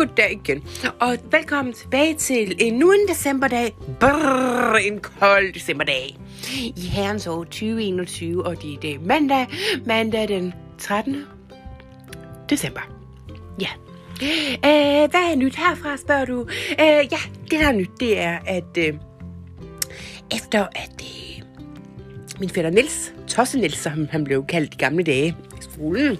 goddag igen. Og velkommen tilbage til endnu en decemberdag. Brrr, en kold decemberdag. I herrens år 2021, og det er det mandag. Mandag den 13. december. Ja. Øh, hvad er nyt herfra, spørger du? Øh, ja, det der er nyt, det er, at øh, efter at øh, min fætter Nils, Tosse Nils, som han blev kaldt i gamle dage, skolen,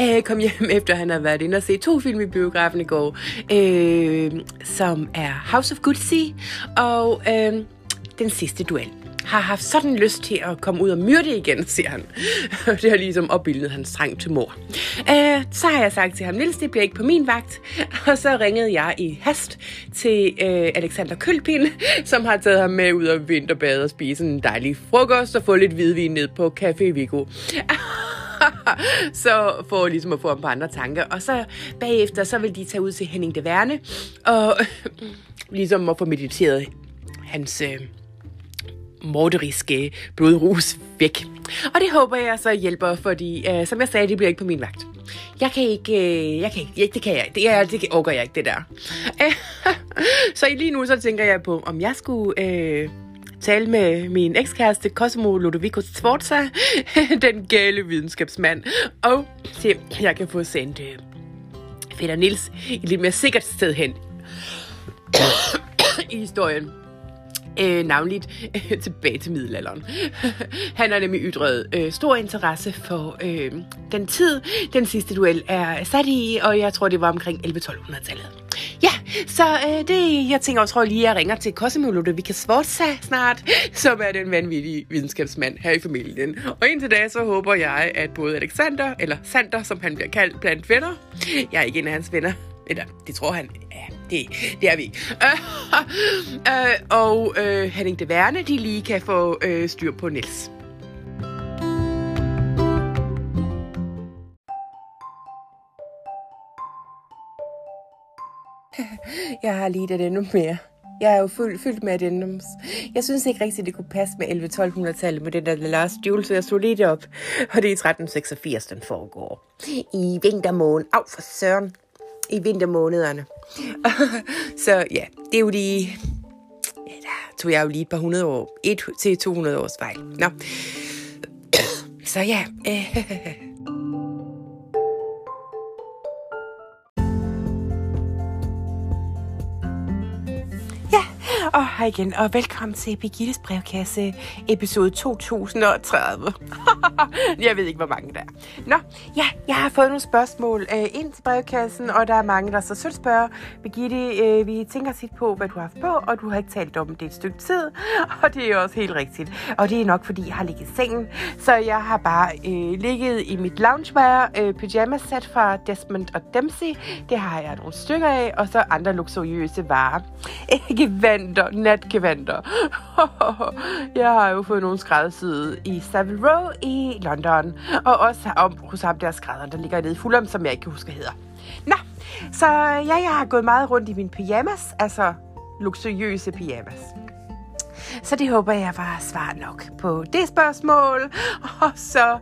øh, kom hjem efter han har været inde og se to film i biografen i går, øh, som er House of Gucci og øh, Den sidste duel har haft sådan lyst til at komme ud og myrde igen, siger han. det har ligesom opbildet hans trang til mor. Øh, så har jeg sagt til ham, Nils, det bliver ikke på min vagt. Og så ringede jeg i hast til øh, Alexander Kølpin, som har taget ham med ud og vinterbade og spise en dejlig frokost og få lidt hvidvin ned på Café Vigo. så for ligesom at få ham på andre tanker. Og så bagefter, så vil de tage ud til Henning de Verne, og ligesom at få mediteret hans øh, morderiske blodrus væk. Og det håber jeg så hjælper, fordi øh, som jeg sagde, det bliver ikke på min vagt. Jeg kan ikke, øh, jeg kan ikke, det kan jeg, det, er, det overgår jeg ikke, det der. så lige nu så tænker jeg på, om jeg skulle øh, tale med min ekskæreste Cosimo Ludovico Sforza, den gale videnskabsmand, og se, jeg kan få sendt øh, Fætter Nils et lidt mere sikkert sted hen i historien. Øh, navnligt øh, tilbage til middelalderen. Han har nemlig ytret øh, stor interesse for øh, den tid, den sidste duel er sat i, og jeg tror, det var omkring 11-1200-tallet. Ja, så øh, det, jeg tænker, jeg tror lige, jeg ringer til Cosimo Ludovica Sforza snart, som er den vanvittige videnskabsmand her i familien. Og indtil da, så håber jeg, at både Alexander, eller Sander, som han bliver kaldt blandt venner, jeg er ikke en af hans venner, eller det tror han, ja, det, det er vi. øh, og øh, Henning de Værne, de lige kan få øh, styr på Niels. Jeg har lige det endnu mere. Jeg er jo fuld, fyldt med addendums. Jeg synes ikke rigtigt, det kunne passe med 11-1200-tallet med den der The Last Duel, så jeg slog lidt op. Og det er i 1386, den foregår. I vintermånen. Af for søren. I vintermånederne. så ja, det er jo lige... Ja, der tog jeg jo lige et par hundrede år. Et til 200 års fejl. Nå. så ja. her hej igen, og velkommen til Birgittes brevkasse, episode 2030. jeg ved ikke, hvor mange der er. Nå, ja, jeg har fået nogle spørgsmål øh, ind til brevkassen, og der er mange, der så sødt spørger, Birgitte, øh, vi tænker tit på, hvad du har haft på, og du har ikke talt om det et stykke tid, og det er også helt rigtigt. Og det er nok, fordi jeg har ligget i sengen, så jeg har bare øh, ligget i mit loungewear øh, pyjamas-sæt fra Desmond og Dempsey. Det har jeg nogle stykker af, og så andre luksuriøse varer. Ikke vand natgevanter. jeg har jo fået nogle skræddersyde i Savile Row i London, og også om, hos ham der skrædder, der ligger nede i Fulham, som jeg ikke kan huske, hedder. Nå, så ja, jeg har gået meget rundt i mine pyjamas, altså luksuriøse pyjamas. Så det håber jeg var svar nok på det spørgsmål, og så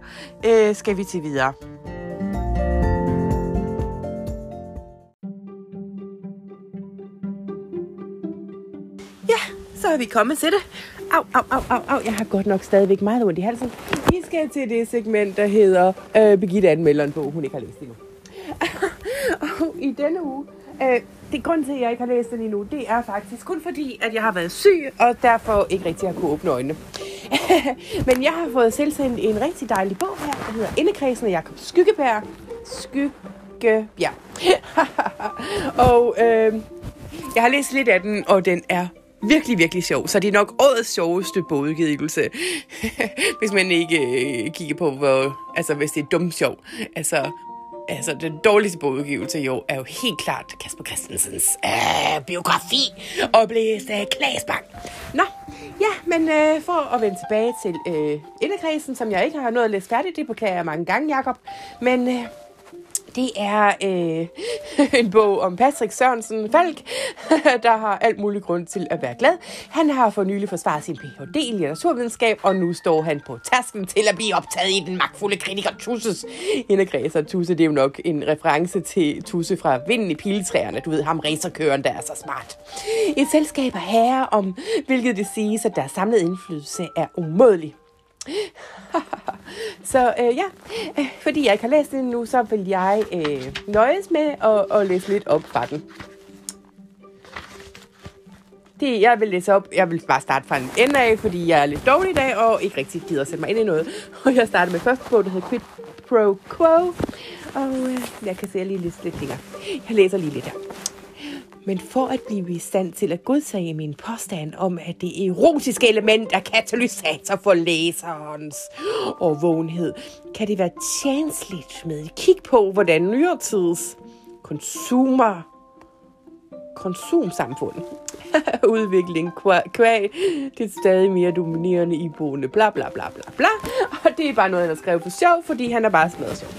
øh, skal vi til videre. Vi komme til det. Au, au, au, au, au. Jeg har godt nok stadigvæk meget ondt i halsen. Vi skal til det segment, der hedder øh, Birgitte anmelder en bog, hun ikke har læst endnu. og i denne uge, øh, det grund til, at jeg ikke har læst den endnu, det er faktisk kun fordi, at jeg har været syg, og derfor ikke rigtig har kunne åbne øjnene. Men jeg har fået selvsendt en rigtig dejlig bog her, der hedder Indekredsen af Jakob Skyggebær. ja. og øh, jeg har læst lidt af den, og den er virkelig, virkelig sjov. Så det er nok årets sjoveste bogudgivelse. hvis man ikke øh, kigger på, hvor, altså hvis det er dumt sjov. Altså, altså den dårligste bogudgivelse i år er jo helt klart Kasper Christensens øh, biografi oplæst blæse af Klagsbank. Nå, ja, men øh, for at vende tilbage til øh, inderkredsen, som jeg ikke har nået at læse færdigt, det beklager jeg mange gange, Jakob. Men øh, det er øh, en bog om Patrick Sørensen Falk, der har alt mulig grund til at være glad. Han har for nylig forsvaret sin Ph.D. i litteraturvidenskab, og nu står han på tasken til at blive optaget i den magtfulde kritiker Tusses indergræser. Tusse, det er jo nok en reference til Tusse fra Vinden i piletræerne. Du ved ham racerkøren, der er så smart. Et selskab af herrer om, hvilket det siges, at deres samlede indflydelse er umådelig. så øh, ja, fordi jeg ikke har læst den nu, så vil jeg øh, nøjes med at, at læse lidt op fra den. Det, jeg vil læse op, jeg vil bare starte fra en ende af, fordi jeg er lidt dårlig i dag, og ikke rigtig gider at sætte mig ind i noget. Og jeg starter med første bog, der hedder Quid Pro Quo. Og øh, jeg kan se, at jeg lige lidt længere. Jeg læser lige lidt her. Men for at blive i stand til at godtage min påstand om, at det erotiske element er katalysator for læserens vågenhed, kan det være tjensligt med at kigge på, hvordan nyere tids konsumer konsumsamfund udvikling kvæg det stadig mere dominerende iboende bla bla bla bla bla. Og det er bare noget, han har skrevet for sjov, fordi han er bare smadret sjov.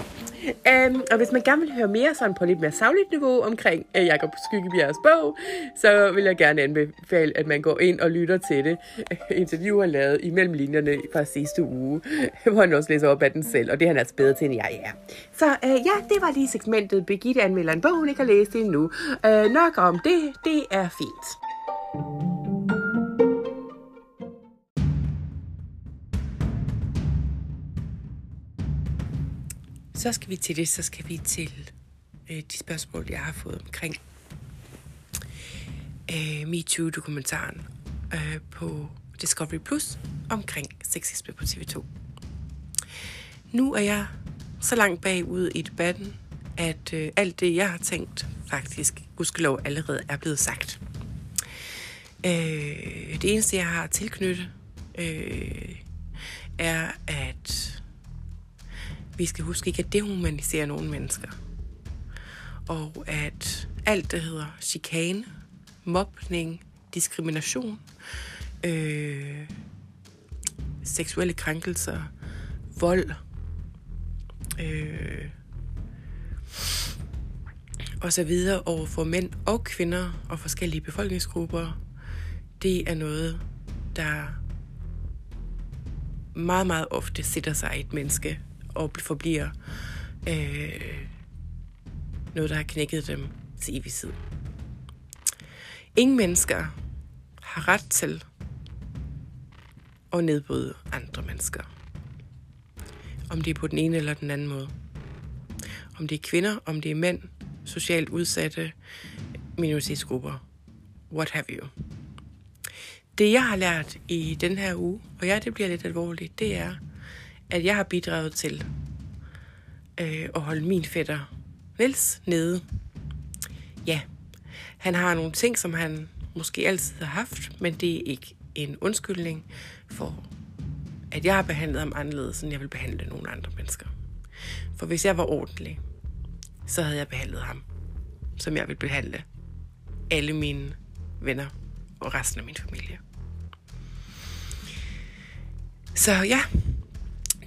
Um, og hvis man gerne vil høre mere sådan på lidt mere savligt niveau omkring uh, Jakob Skyggebjergs bog, så vil jeg gerne anbefale, at man går ind og lytter til det uh, interview, han lavede imellem linjerne fra sidste uge, hvor han også læser op af den selv, og det er han altså bedre til, end jeg er. Så uh, ja, det var lige segmentet Birgitte anmelder en bog, hun ikke har læst endnu. Uh, nok om det, det er fint. Så skal vi til det, så skal vi til øh, de spørgsmål, jeg har fået omkring øh, MeToo-dokumentaren øh, på Discovery Plus omkring sexisme på TV2. Nu er jeg så langt bagud i debatten, at øh, alt det, jeg har tænkt, faktisk, gudskelov, allerede er blevet sagt. Øh, det eneste, jeg har tilknyttet, øh, er, at vi skal huske ikke at dehumanisere nogle mennesker. Og at alt, der hedder chikane, mobning, diskrimination, øh, seksuelle krænkelser, vold, øh, og så videre over for mænd og kvinder og forskellige befolkningsgrupper, det er noget, der meget, meget ofte sætter sig i et menneske og forbliver øh, noget, der har knækket dem til evighed. Ingen mennesker har ret til at nedbryde andre mennesker. Om det er på den ene eller den anden måde. Om det er kvinder, om det er mænd, socialt udsatte, minoritetsgrupper, what have you. Det jeg har lært i den her uge, og ja, det bliver lidt alvorligt, det er, at jeg har bidraget til øh, at holde min fætter Niels nede. Ja, han har nogle ting, som han måske altid har haft, men det er ikke en undskyldning for, at jeg har behandlet ham anderledes, end jeg vil behandle nogle andre mennesker. For hvis jeg var ordentlig, så havde jeg behandlet ham, som jeg vil behandle alle mine venner og resten af min familie. Så ja,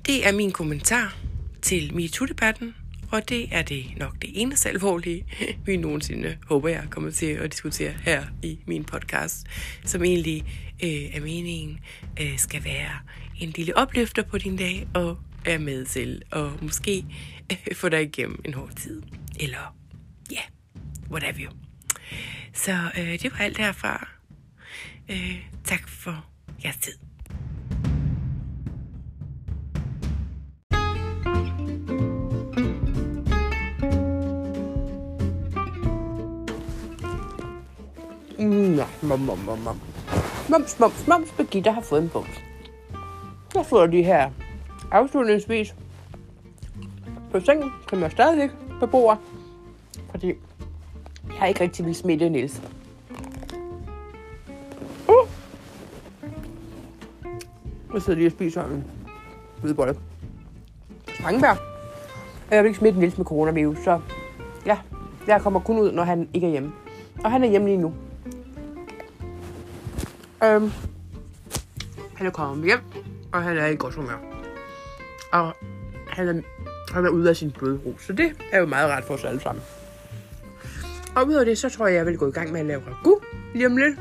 det er min kommentar til MeToo-debatten, og det er det nok det eneste alvorlige, vi nogensinde håber, jeg kommer til at diskutere her i min podcast, som egentlig øh, er meningen øh, skal være en lille opløfter på din dag, og er med til at måske øh, få dig igennem en hård tid. Eller ja, yeah, whatever you. Så øh, det var alt herfra. Øh, tak for jeres tid. Nå, mom, mom, mom, mom. Mums, mums, mums, Birgitte har fået en bums. Jeg får de her afslutningsvis på sengen, som jeg stadigvæk beboer, fordi jeg ikke rigtig vil smitte Niels. Uh. Jeg sidder lige og spiser en hvidbolle. Strangebær. Jeg vil ikke smitte Niels med coronavirus, så ja, jeg kommer kun ud, når han ikke er hjemme. Og han er hjemme lige nu. Øhm, han er kommet hjem, og han er i godt humør. Og han er Han er ude af sin blodbrug, så det er jo meget ret for os alle sammen. Og ud af det, så tror jeg, jeg vil gå i gang med at lave ragu lige om lidt.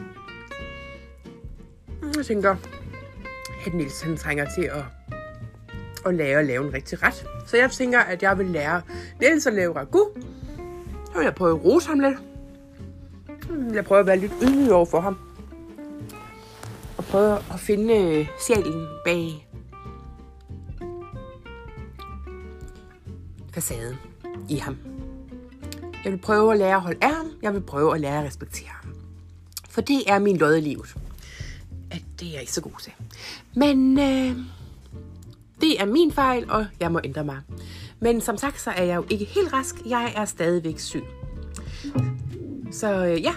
Jeg tænker, at Niels han trænger til at, at lære at lave en rigtig ret. Så jeg tænker, at jeg vil lære Niels at lave ragu. Så vil jeg prøve at rose ham lidt. Jeg prøver at være lidt ydmyg over for ham. Prøve at finde øh, sjælen bag facaden i ham. Jeg vil prøve at lære at holde af ham. Jeg vil prøve at lære at respektere ham. For det er min lod i livet. At det er jeg ikke så god til. Men øh, det er min fejl, og jeg må ændre mig. Men som sagt, så er jeg jo ikke helt rask. Jeg er stadigvæk syg. Så øh, ja,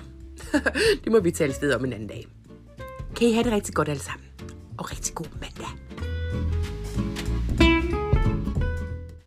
det må vi tale sted om en anden dag. Kan I have det rigtig godt alle sammen, og rigtig god mandag.